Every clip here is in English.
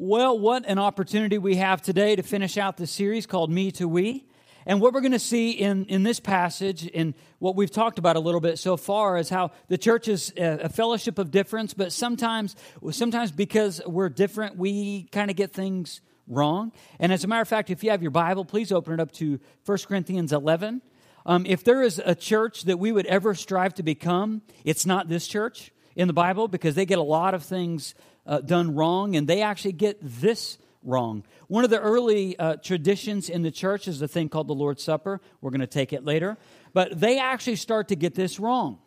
Well, what an opportunity we have today to finish out the series called Me to We. And what we're going to see in, in this passage, and what we've talked about a little bit so far, is how the church is a, fellowship of difference, but sometimes, sometimes because we're different, we kind of get things wrong. And as a matter of fact, if you have your Bible, please open it up to 1 Corinthians 11. Um, if there is a church that we would ever strive to become, it's not this church in the Bible because they get a lot of things uh, done wrong, and they actually get this wrong. One of the early uh, traditions in the church is a thing called the Lord's Supper. We're going to take it later. But they actually start to get this wrong.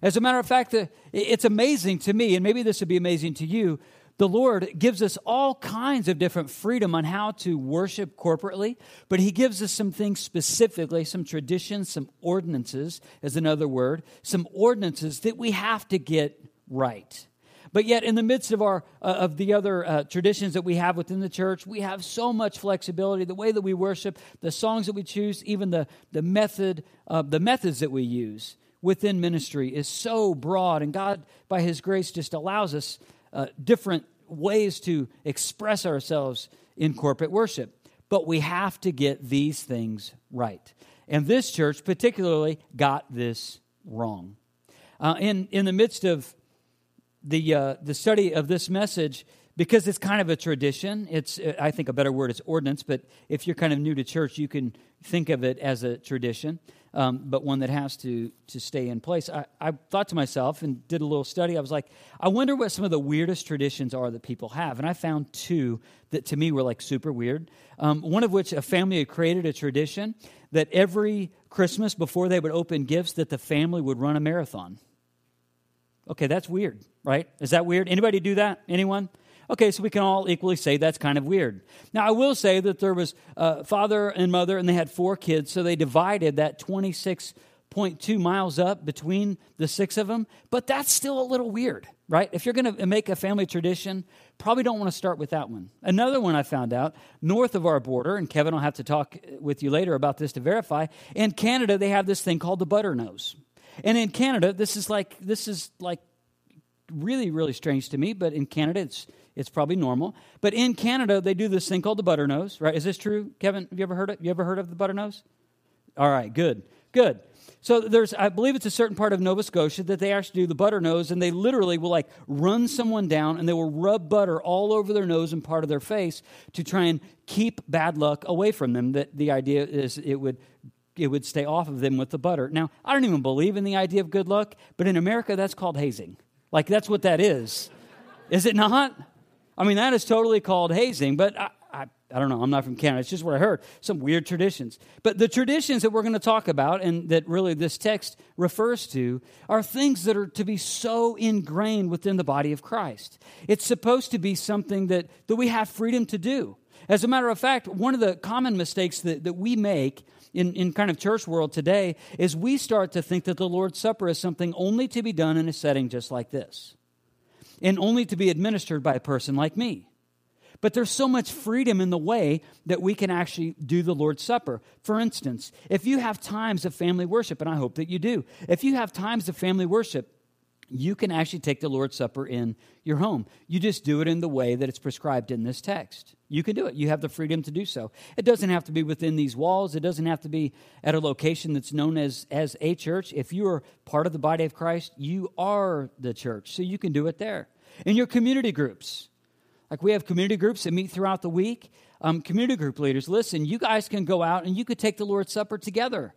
As a matter of fact, it's amazing to me, and maybe this would be amazing to you. The Lord gives us all kinds of different freedom on how to worship corporately, but He gives us some things specifically, some traditions, some ordinances, is another word, some ordinances that we have to get right. But yet, in the midst of our uh, of the other uh, traditions that we have within the church, we have so much flexibility. The way that we worship, the songs that we choose, even the the method, uh, the methods that we use within ministry is so broad. And God, by His grace, just allows us uh, different ways to express ourselves in corporate worship. But we have to get these things right. And this church, particularly, got this wrong. Uh, in in the midst of the, uh, the study of this message because it's kind of a tradition. It's, uh, I think, a better word is ordinance, but if you're kind of new to church, you can think of it as a tradition, um, but one that has to, to stay in place. I, I thought to myself and did a little study. I was like, I wonder what some of the weirdest traditions are that people have. And I found two that to me were like super weird. Um, one of which a family had created a tradition that every Christmas before they would open gifts, that the family would run a marathon. Okay, that's weird, right? Is that weird? Anybody do that? Anyone? Okay, so we can all equally say that's kind of weird. Now, I will say that there was a father and mother, and they had four kids, so they divided that 26.2 miles up between the six of them, but that's still a little weird, right? If you're going to make a family tradition, probably don't want to start with that one. Another one I found out north of our border, and Kevin will have to talk with you later about this to verify. In Canada, they have this thing called the butter nose. And in Canada, this is like this is like really really strange to me, but in Canada it's it's probably normal. But in Canada, they do this thing called the butter nose, right? Is this true, Kevin? Have you ever heard it? You ever heard of the butter nose? All right, good, good. So there's, I believe it's a certain part of Nova Scotia that they actually do the butter nose, and they literally will like run someone down, and they will rub butter all over their nose and part of their face to try and keep bad luck away from them. That the idea is it would it would stay off of them with the butter. Now, I don't even believe in the idea of good luck, but in America, that's called hazing. Like, that's what that is. Is it not? I mean, that is totally called hazing, but I, I, I, don't know. I'm not from Canada. It's just what I heard. Some weird traditions. But the traditions that we're going to talk about and that really this text refers to are things that are to be so ingrained within the body of Christ. It's supposed to be something that, that we have freedom to do. As a matter of fact, one of the common mistakes that, that we make in, in kind of church world today is we start to think that the Lord's Supper is something only to be done in a setting just like this and only to be administered by a person like me. But there's so much freedom in the way that we can actually do the Lord's Supper. For instance, if you have times of family worship, and I hope that you do, if you have times of family worship you can actually take the Lord's Supper in your home. You just do it in the way that it's prescribed in this text. You can do it. You have the freedom to do so. It doesn't have to be within these walls. It doesn't have to be at a location that's known as, as a church. If you are part of the body of Christ, you are the church. So you can do it there. In your community groups, like we have community groups that meet throughout the week. Um, community group leaders, listen, you guys can go out and you could take the Lord's Supper together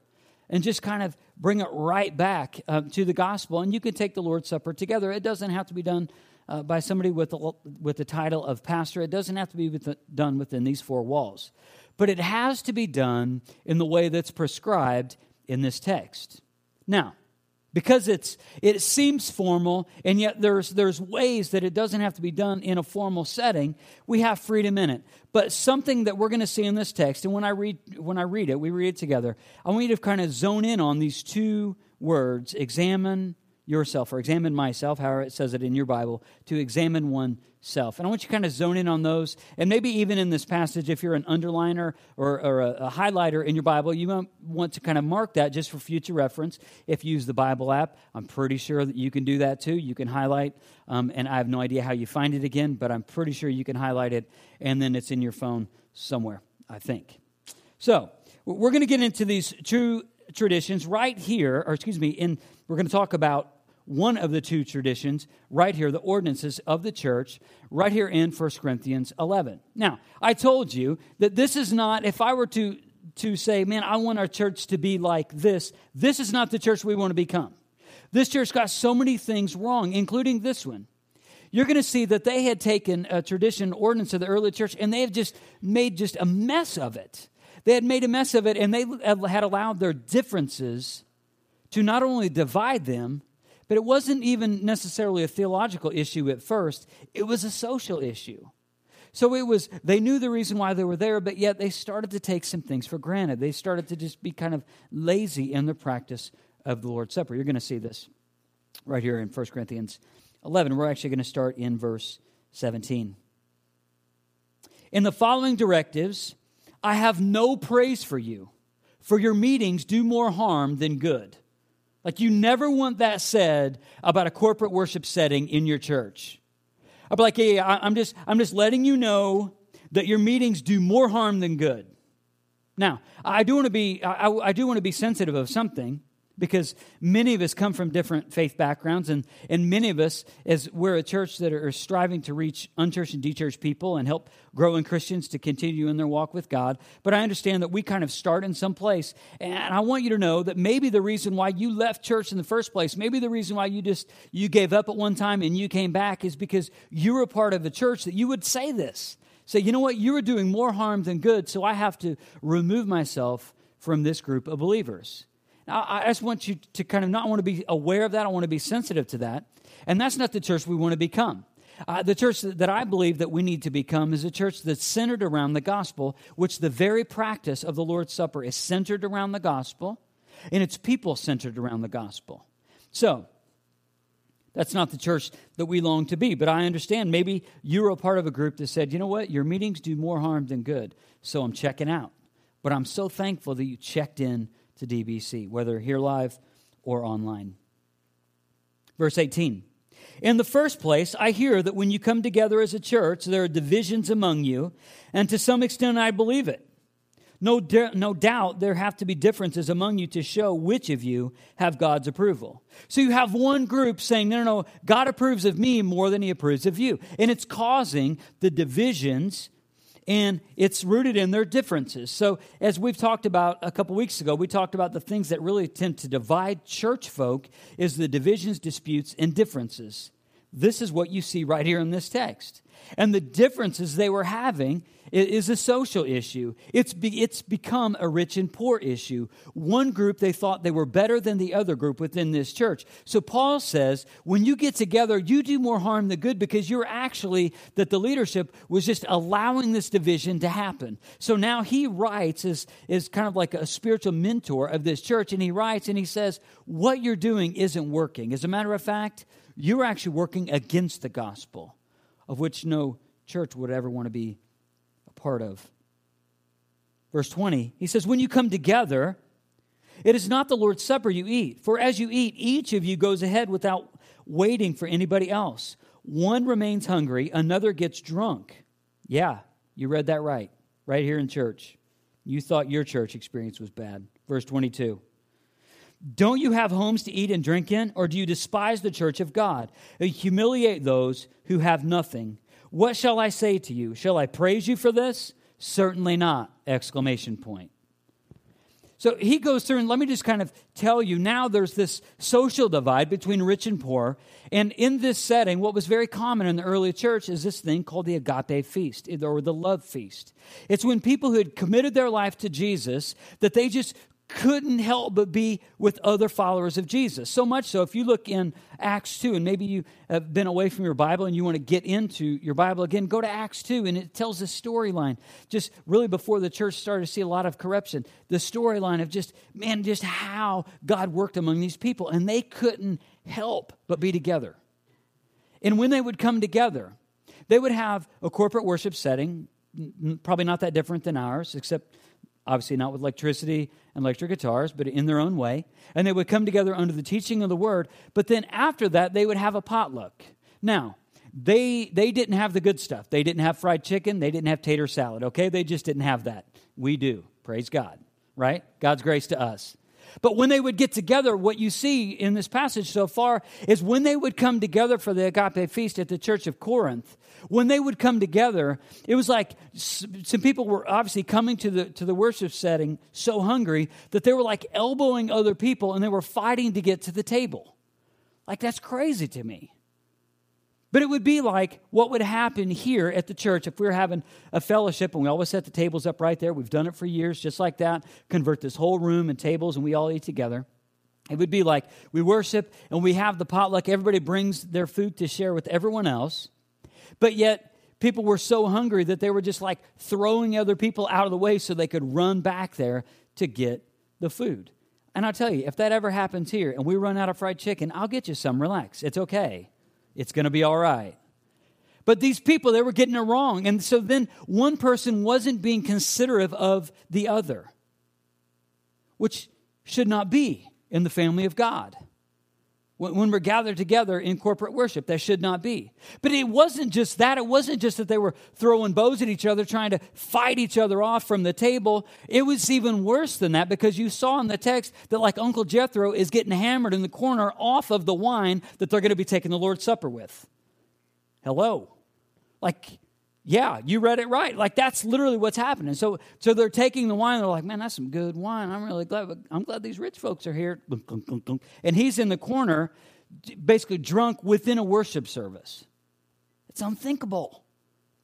and just kind of bring it right back uh, to the gospel. And you can take the Lord's Supper together. It doesn't have to be done uh, by somebody with the, with the title of pastor, it doesn't have to be with the, done within these four walls. But it has to be done in the way that's prescribed in this text. Now, because it's it seems formal and yet there's there's ways that it doesn't have to be done in a formal setting we have freedom in it but something that we're going to see in this text and when i read when i read it we read it together i want you to kind of zone in on these two words examine yourself or examine myself, however it says it in your Bible, to examine oneself. And I want you to kind of zone in on those. And maybe even in this passage, if you're an underliner or, or a, a, highlighter in your Bible, you might want to kind of mark that just for future reference. If you use the Bible app, I'm pretty sure that you can do that too. You can highlight, um, and I have no idea how you find it again, but I'm pretty sure you can highlight it, and then it's in your phone somewhere, I think. So, we're going to get into these true traditions right here, or excuse me, in we're going to talk about one of the two traditions right here, the ordinances of the church, right here in 1 Corinthians 11. Now, I told you that this is not, if I were to, to say, man, I want our church to be like this, this is not the church we want to become. This church got so many things wrong, including this one. You're going to see that they had taken a tradition, ordinance of the early church, and they have just made just a mess of it. They had made a mess of it, and they had allowed their differences to not only divide them, but it wasn't even necessarily a theological issue at first, it was a social issue. So it was, they knew the reason why they were there, but yet they started to take some things for granted. They started to just be kind of lazy in the practice of the Lord's Supper. You're going to see this right here in 1 Corinthians 11. We're actually going to start in verse 17. In the following directives, I have no praise for you, for your meetings do more harm than good. Like, you never want that said about a corporate worship setting in your church. I'd be like, hey, I'm just, I'm just letting you know that your meetings do more harm than good. Now, I do want to be, I, I do want to be sensitive of something because many of us come from different faith backgrounds, and, and many of us, as we're a church that are striving to reach unchurched and dechurched people and help growing Christians to continue in their walk with God. But I understand that we kind of start in some place, and I want you to know that maybe the reason why you left church in the first place, maybe the reason why you just you gave up at one time and you came back is because you were a part of a church that you would say this. Say, you know what, you were doing more harm than good, so I have to remove myself from this group of believers. I, just want you to kind of not want to be aware of that. I want to be sensitive to that. And that's not the church we want to become. Uh, the church that I believe that we need to become is a church that's centered around the gospel, which the very practice of the Lord's Supper is centered around the gospel, and it's people centered around the gospel. So, that's not the church that we long to be. But I understand maybe you're a part of a group that said, you know what, your meetings do more harm than good, so I'm checking out. But I'm so thankful that you checked in to DBC, whether here live or online. Verse 18 In the first place, I hear that when you come together as a church, there are divisions among you, and to some extent I believe it. No, no doubt there have to be differences among you to show which of you have God's approval. So you have one group saying, no, no, no, God approves of me more than he approves of you. And it's causing the divisions and it's rooted in their differences. So, as we've talked about a couple weeks ago, we talked about the things that really tend to divide church folk is the divisions, disputes, and differences. This is what you see right here in this text. And the differences they were having is a social issue. It's, be, it's become a rich and poor issue. One group, they thought they were better than the other group within this church. So Paul says, when you get together, you do more harm than good because you're actually, that the leadership was just allowing this division to happen. So now he writes, as, is kind of like a spiritual mentor of this church, and he writes and he says, what you're doing isn't working. As a matter of fact, you're actually working against the gospel, of which no church would ever want to be a part of. Verse 20, he says, When you come together, it is not the Lord's Supper you eat, for as you eat, each of you goes ahead without waiting for anybody else. One remains hungry, another gets drunk. Yeah, you read that right, right here in church. You thought your church experience was bad. Verse 22. Don't you have homes to eat and drink in, or do you despise the church of God humiliate those who have nothing? What shall I say to you? Shall I praise you for this? Certainly not! Exclamation point. So he goes through, and let me just kind of tell you now there's this social divide between rich and poor. And in this setting, what was very common in the early church is this thing called the agape feast or the love feast. It's when people who had committed their life to Jesus that they just couldn't help but be with other followers of Jesus. So much so, if you look in Acts 2, and maybe you have been away from your Bible and you want to get into your Bible again, go to Acts 2, and it tells a storyline. Just really before the church started to see a lot of corruption, the storyline of just, man, just how God worked among these people. And they couldn't help but be together. And when they would come together, they would have a corporate worship setting, probably not that different than ours, except obviously not with electricity and electric guitars, but in their own way. And they would come together under the teaching of the word. But then after that, they would have a potluck. Now, they they didn't have the good stuff. They didn't have fried chicken. They didn't have tater salad. Okay, they just didn't have that. We do. Praise God. Right? God's grace to us. But when they would get together, what you see in this passage so far is when they would come together for the agape feast at the church of Corinth, when they would come together, it was like some people were obviously coming to the, to the worship setting so hungry that they were like elbowing other people and they were fighting to get to the table. Like, that's crazy to me. But it would be like what would happen here at the church if we were having a fellowship and we always set the tables up right there. We've done it for years, just like that. Convert this whole room and tables and we all eat together. It would be like we worship and we have the potluck. Everybody brings their food to share with everyone else. But yet, people were so hungry that they were just like throwing other people out of the way so they could run back there to get the food. And I'll tell you, if that ever happens here and we run out of fried chicken, I'll get you some. Relax. It's okay. It's going to be all right. But these people, they were getting it wrong. And so then one person wasn't being considerate of the other, which should not be in the family of God. When we're gathered together in corporate worship, that should not be. But it wasn't just that. It wasn't just that they were throwing bows at each other, trying to fight each other off from the table. It was even worse than that because you saw in the text that, like Uncle Jethro is getting hammered in the corner off of the wine that they're going to be taking the Lord's Supper with. Hello. Like, yeah, you read it right. Like that's literally what's happening. So, so they're taking the wine. They're like, man, that's some good wine. I'm really glad. I'm glad these rich folks are here. And he's in the corner, basically drunk within a worship service. It's unthinkable.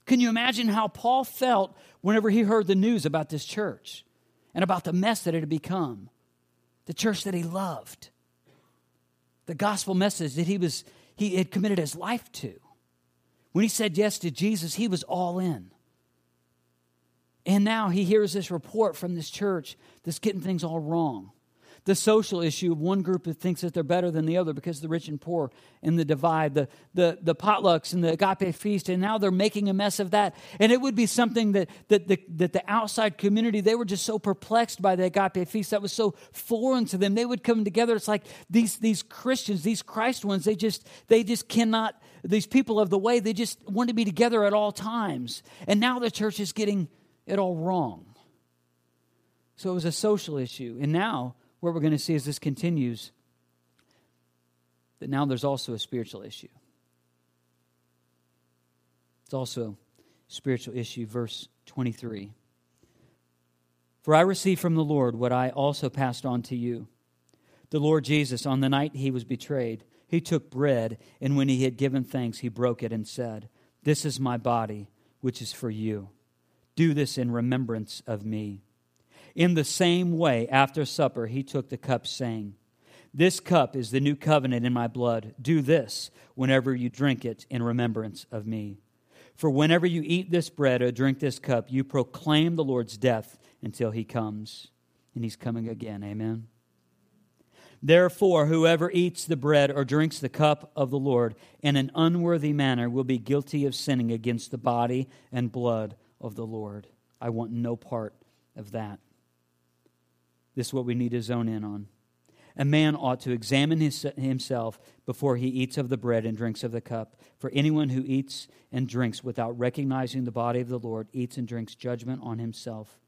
Can you imagine how Paul felt whenever he heard the news about this church and about the mess that it had become? The church that he loved, the gospel message that he was he had committed his life to. When he said yes to Jesus, he was all in. And now he hears this report from this church that's getting things all wrong. The social issue of one group that thinks that they're better than the other because the rich and poor and the divide, the, the, the potlucks and the agape feast, and now they're making a mess of that. And it would be something that, that, the, that the outside community, they were just so perplexed by the agape feast. That was so foreign to them. They would come together. It's like these, these Christians, these Christ ones, they just, they just cannot these people of the way, they just want to be together at all times. And now the church is getting it all wrong. So it was a social issue. And now, what we're going to see as this continues, that now there's also a spiritual issue. It's also a spiritual issue, verse 23. For I received from the Lord what I also passed on to you. The Lord Jesus, on the night he was betrayed, he took bread, and when he had given thanks, he broke it and said, This is my body, which is for you. Do this in remembrance of me. In the same way, after supper, he took the cup, saying, This cup is the new covenant in my blood. Do this whenever you drink it in remembrance of me. For whenever you eat this bread or drink this cup, you proclaim the Lord's death until he comes. And he's coming again. Amen. Therefore, whoever eats the bread or drinks the cup of the Lord in an unworthy manner will be guilty of sinning against the body and blood of the Lord. I want no part of that. This is what we need to zone in on. A man ought to examine his, himself before he eats of the bread and drinks of the cup. For anyone who eats and drinks without recognizing the body of the Lord eats and drinks judgment on himself.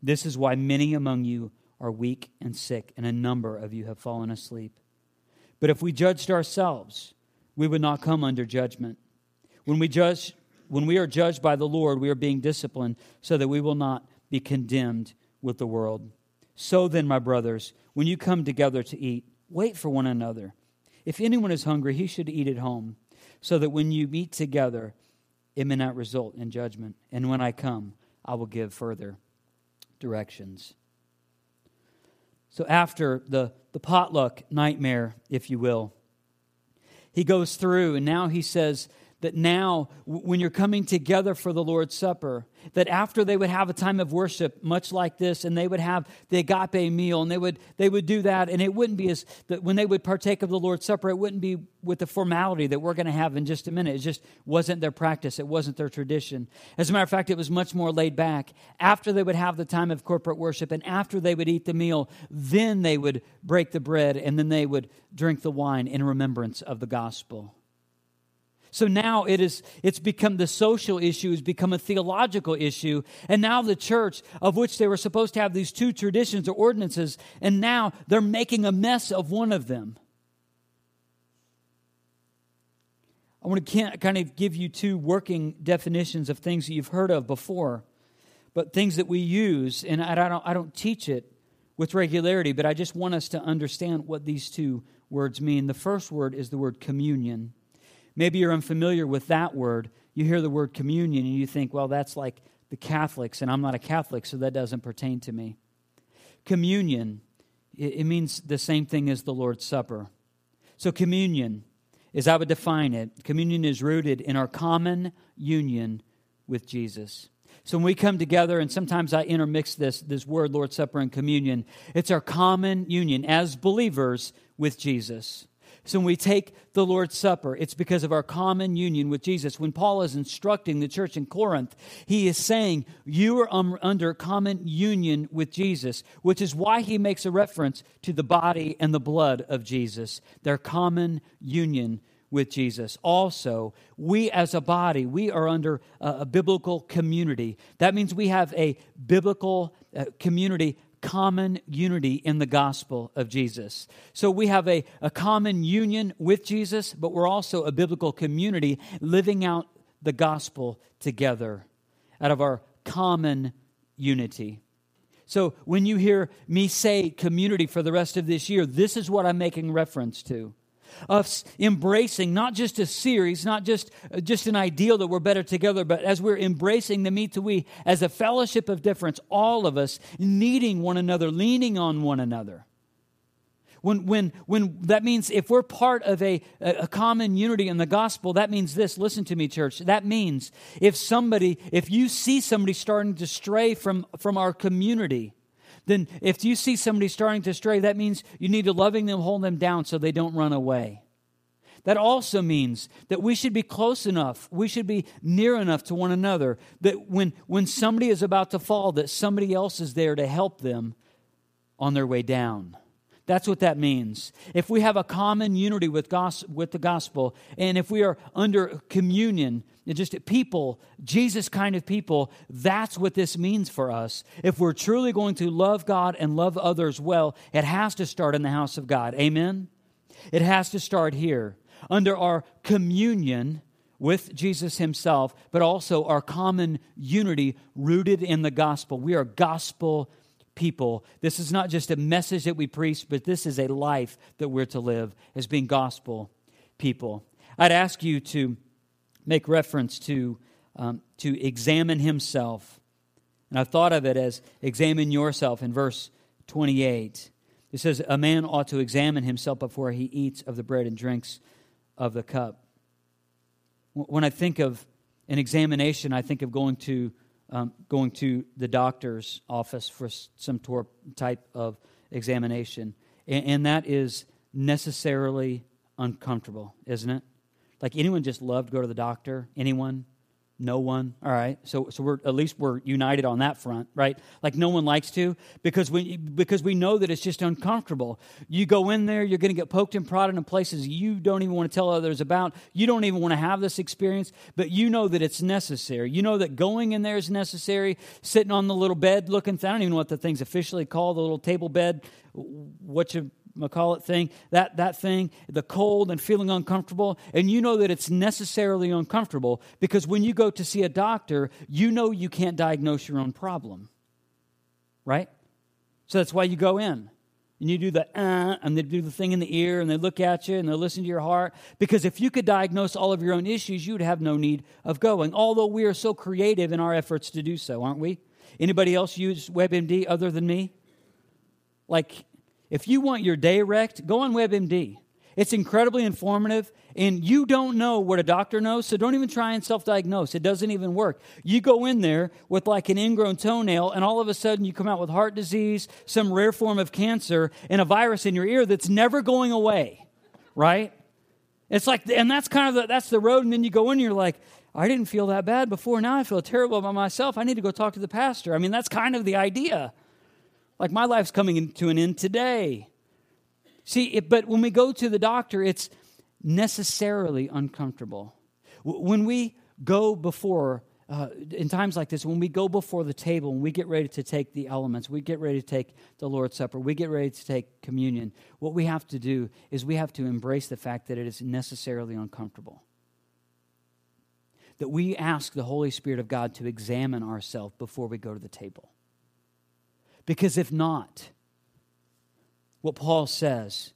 This is why many among you are weak and sick, and a number of you have fallen asleep. But if we judged ourselves, we would not come under judgment. When we judge, when we are judged by the Lord, we are being disciplined so that we will not be condemned with the world. So then, my brothers, when you come together to eat, wait for one another. If anyone is hungry, he should eat at home, so that when you meet together, it may not result in judgment. And when I come, I will give further directions. So after the, the potluck nightmare, if you will, he goes through and now he says that now, when you're coming together for the Lord's Supper, that after they would have a time of worship much like this, and they would have the agape meal, and they would, they would do that, and it wouldn't be as, that when they would partake of the Lord's Supper, it wouldn't be with the formality that we're going to have in just a minute. It just wasn't their practice, it wasn't their tradition. As a matter of fact, it was much more laid back. After they would have the time of corporate worship, and after they would eat the meal, then they would break the bread, and then they would drink the wine in remembrance of the gospel. So now it is it's become the social issue has become a theological issue. And now the church, of which they were supposed to have these two traditions or ordinances, and now they're making a mess of one of them. I want to kind of give you two working definitions of things that you've heard of before, but things that we use, and I don't, I don't teach it with regularity, but I just want us to understand what these two words mean. The first word is the word communion. Maybe you're unfamiliar with that word. You hear the word communion and you think, well, that's like the Catholics, and I'm not a Catholic, so that doesn't pertain to me. Communion, it means the same thing as the Lord's Supper. So, communion, as I would define it, communion is rooted in our common union with Jesus. So when we come together, and sometimes I intermix this, this word, Lord's Supper and communion, it's our common union as believers with Jesus. So when we take the Lord's Supper, it's because of our common union with Jesus. When Paul is instructing the church in Corinth, he is saying, You are um, under common union with Jesus, which is why he makes a reference to the body and the blood of Jesus, their common union with Jesus. Also, we as a body, we are under a, biblical community. That means we have a biblical uh, community common unity in the gospel of Jesus. So we have a, a common union with Jesus, but we're also a biblical community living out the gospel together out of our common unity. So when you hear me say community for the rest of this year, this is what I'm making reference to us embracing not just a series, not just, uh, just an ideal that we're better together, but as we're embracing the me to we as a fellowship of difference, all of us needing one another, leaning on one another. When, when, when that means if we're part of a, a common unity in the gospel, that means this. Listen to me, church. That means if somebody, if you see somebody starting to stray from, from our community, then if you see somebody starting to stray, that means you need to loving them, hold them down so they don't run away. That also means that we should be close enough, we should be near enough to one another that when, when somebody is about to fall, that somebody else is there to help them on their way down. That's what that means. If we have a common unity with, gos- with the gospel, and if we are under communion, just people, Jesus kind of people, that's what this means for us. If we're truly going to love God and love others well, it has to start in the house of God. Amen? It has to start here. Under our communion with Jesus Himself, but also our common unity rooted in the gospel. We are gospel people. This is not just a message that we preach, but this is a life that we're to live as being gospel people. I'd ask you to make reference to, um, to examine himself. And I've thought of it as examine yourself in verse 28. It says, A man ought to examine himself before he eats of the bread and drinks of the cup. When I think of an examination, I think of going to um, going to the doctor's office for some tor- type of examination. And, and that is necessarily uncomfortable, isn't it? Like anyone just love to go to the doctor? Anyone? No one. All right. So so we're at least we're united on that front, right? Like no one likes to because we because we know that it's just uncomfortable. You go in there, you're going to get poked and prodded in places you don't even want to tell others about. You don't even want to have this experience, but you know that it's necessary. You know that going in there is necessary. Sitting on the little bed looking, I don't even know what the thing's officially called, the little table bed. What you it thing, that, that thing, the cold and feeling uncomfortable, and you know that it's necessarily uncomfortable because when you go to see a doctor, you know you can't diagnose your own problem. Right? So that's why you go in. And you do the uh, and they do the thing in the ear, and they look at you and they listen to your heart. Because if you could diagnose all of your own issues, you'd have no need of going. Although we are so creative in our efforts to do so, aren't we? Anybody else use WebMD other than me? Like if you want your day wrecked, go on WebMD. It's incredibly informative, and you don't know what a doctor knows, so don't even try and self diagnose. It doesn't even work. You go in there with like an ingrown toenail, and all of a sudden you come out with heart disease, some rare form of cancer, and a virus in your ear that's never going away, right? It's like, and that's kind of the, that's the road, and then you go in and you're like, I didn't feel that bad before. Now I feel terrible about myself. I need to go talk to the pastor. I mean, that's kind of the idea. Like my life's coming to an end today. See, it, but when we go to the doctor, it's necessarily uncomfortable. When we go before, uh, in times like this, when we go before the table, and we get ready to take the elements, we get ready to take the Lord's Supper, we get ready to take communion, what we have to do is we have to embrace the fact that it is necessarily uncomfortable. That we ask the Holy Spirit of God to examine ourselves before we go to the table. Because if not, what Paul says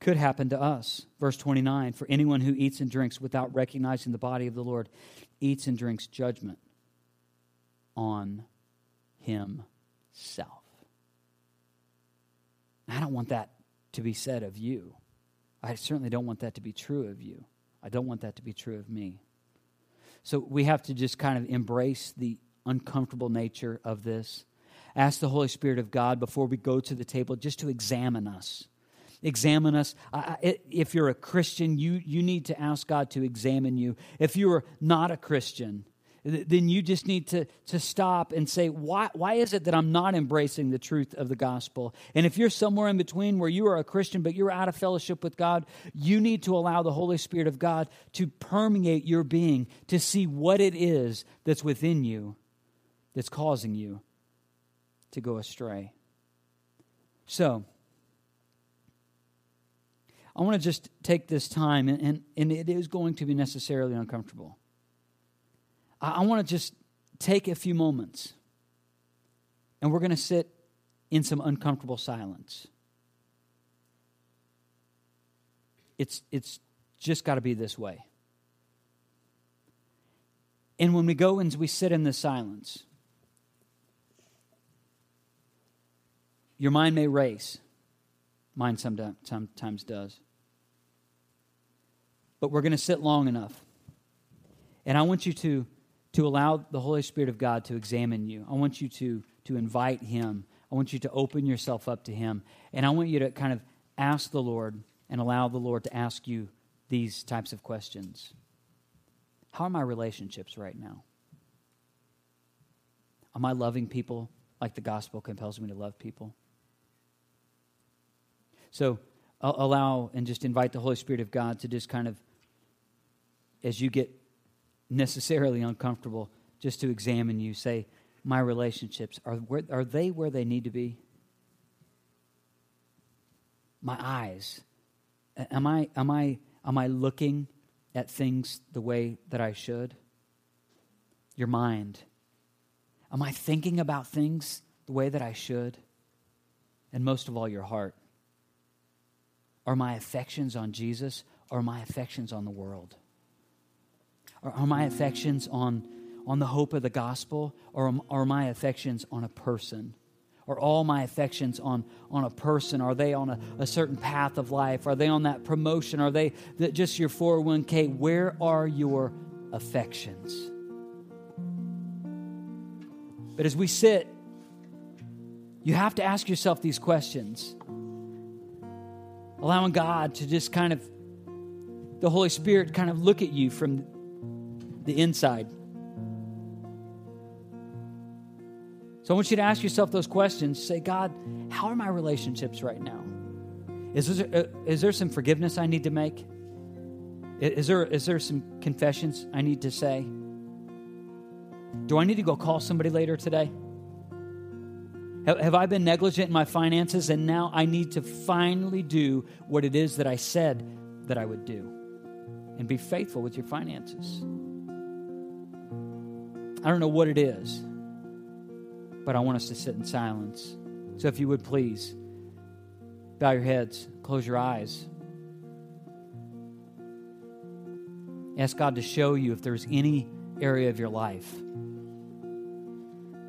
could happen to us. Verse 29 For anyone who eats and drinks without recognizing the body of the Lord eats and drinks judgment on himself. I don't want that to be said of you. I certainly don't want that to be true of you. I don't want that to be true of me. So we have to just kind of embrace the uncomfortable nature of this ask the Holy Spirit of God before we go to the table just to examine us. Examine us. if you're a Christian, you, you need to ask God to examine you. If you're not a Christian, then you just need to, to stop and say, why, why is it that I'm not embracing the truth of the gospel? And if you're somewhere in between where you are a Christian but you're out of fellowship with God, you need to allow the Holy Spirit of God to permeate your being to see what it is that's within you that's causing you to go astray. So, I want to just take this time, and, and, it is going to be necessarily uncomfortable. I, I want to just take a few moments, and we're going to sit in some uncomfortable silence. It's, it's just got to be this way. And when we go and we sit in this silence, Your mind may race. Mine sometimes does. But we're going to sit long enough. And I want you to, to allow the Holy Spirit of God to examine you. I want you to, to invite Him. I want you to open yourself up to Him. And I want you to kind of ask the Lord and allow the Lord to ask you these types of questions How are my relationships right now? Am I loving people like the gospel compels me to love people? So allow and just invite the Holy Spirit of God to just kind of, as you get necessarily uncomfortable, just to examine you. Say, my relationships, are, are they where they need to be? My eyes, am I, am, I, am I looking at things the way that I should? Your mind, am I thinking about things the way that I should? And most of all, your heart. Are my affections on Jesus or my affections on the world? Are, are my affections on, on the hope of the gospel or are my affections on a person? Are all my affections on, on a person? Are they on a, a certain path of life? Are they on that promotion? Are they the, just your 401k? Where are your affections? But as we sit, you have to ask yourself these questions allowing God to just kind of, the Holy Spirit kind of look at you from the inside. So I want you to ask yourself those questions. Say, God, how are my relationships right now? Is there, uh, is there some forgiveness I need to make? Is there, is there some confessions I need to say? Do I need to go call somebody later today? Have I been negligent in my finances and now I need to finally do what it is that I said that I would do and be faithful with your finances? I don't know what it is, but I want us to sit in silence. So if you would please bow your heads, close your eyes. Ask God to show you if there's any area of your life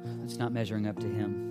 that's not measuring up to Him.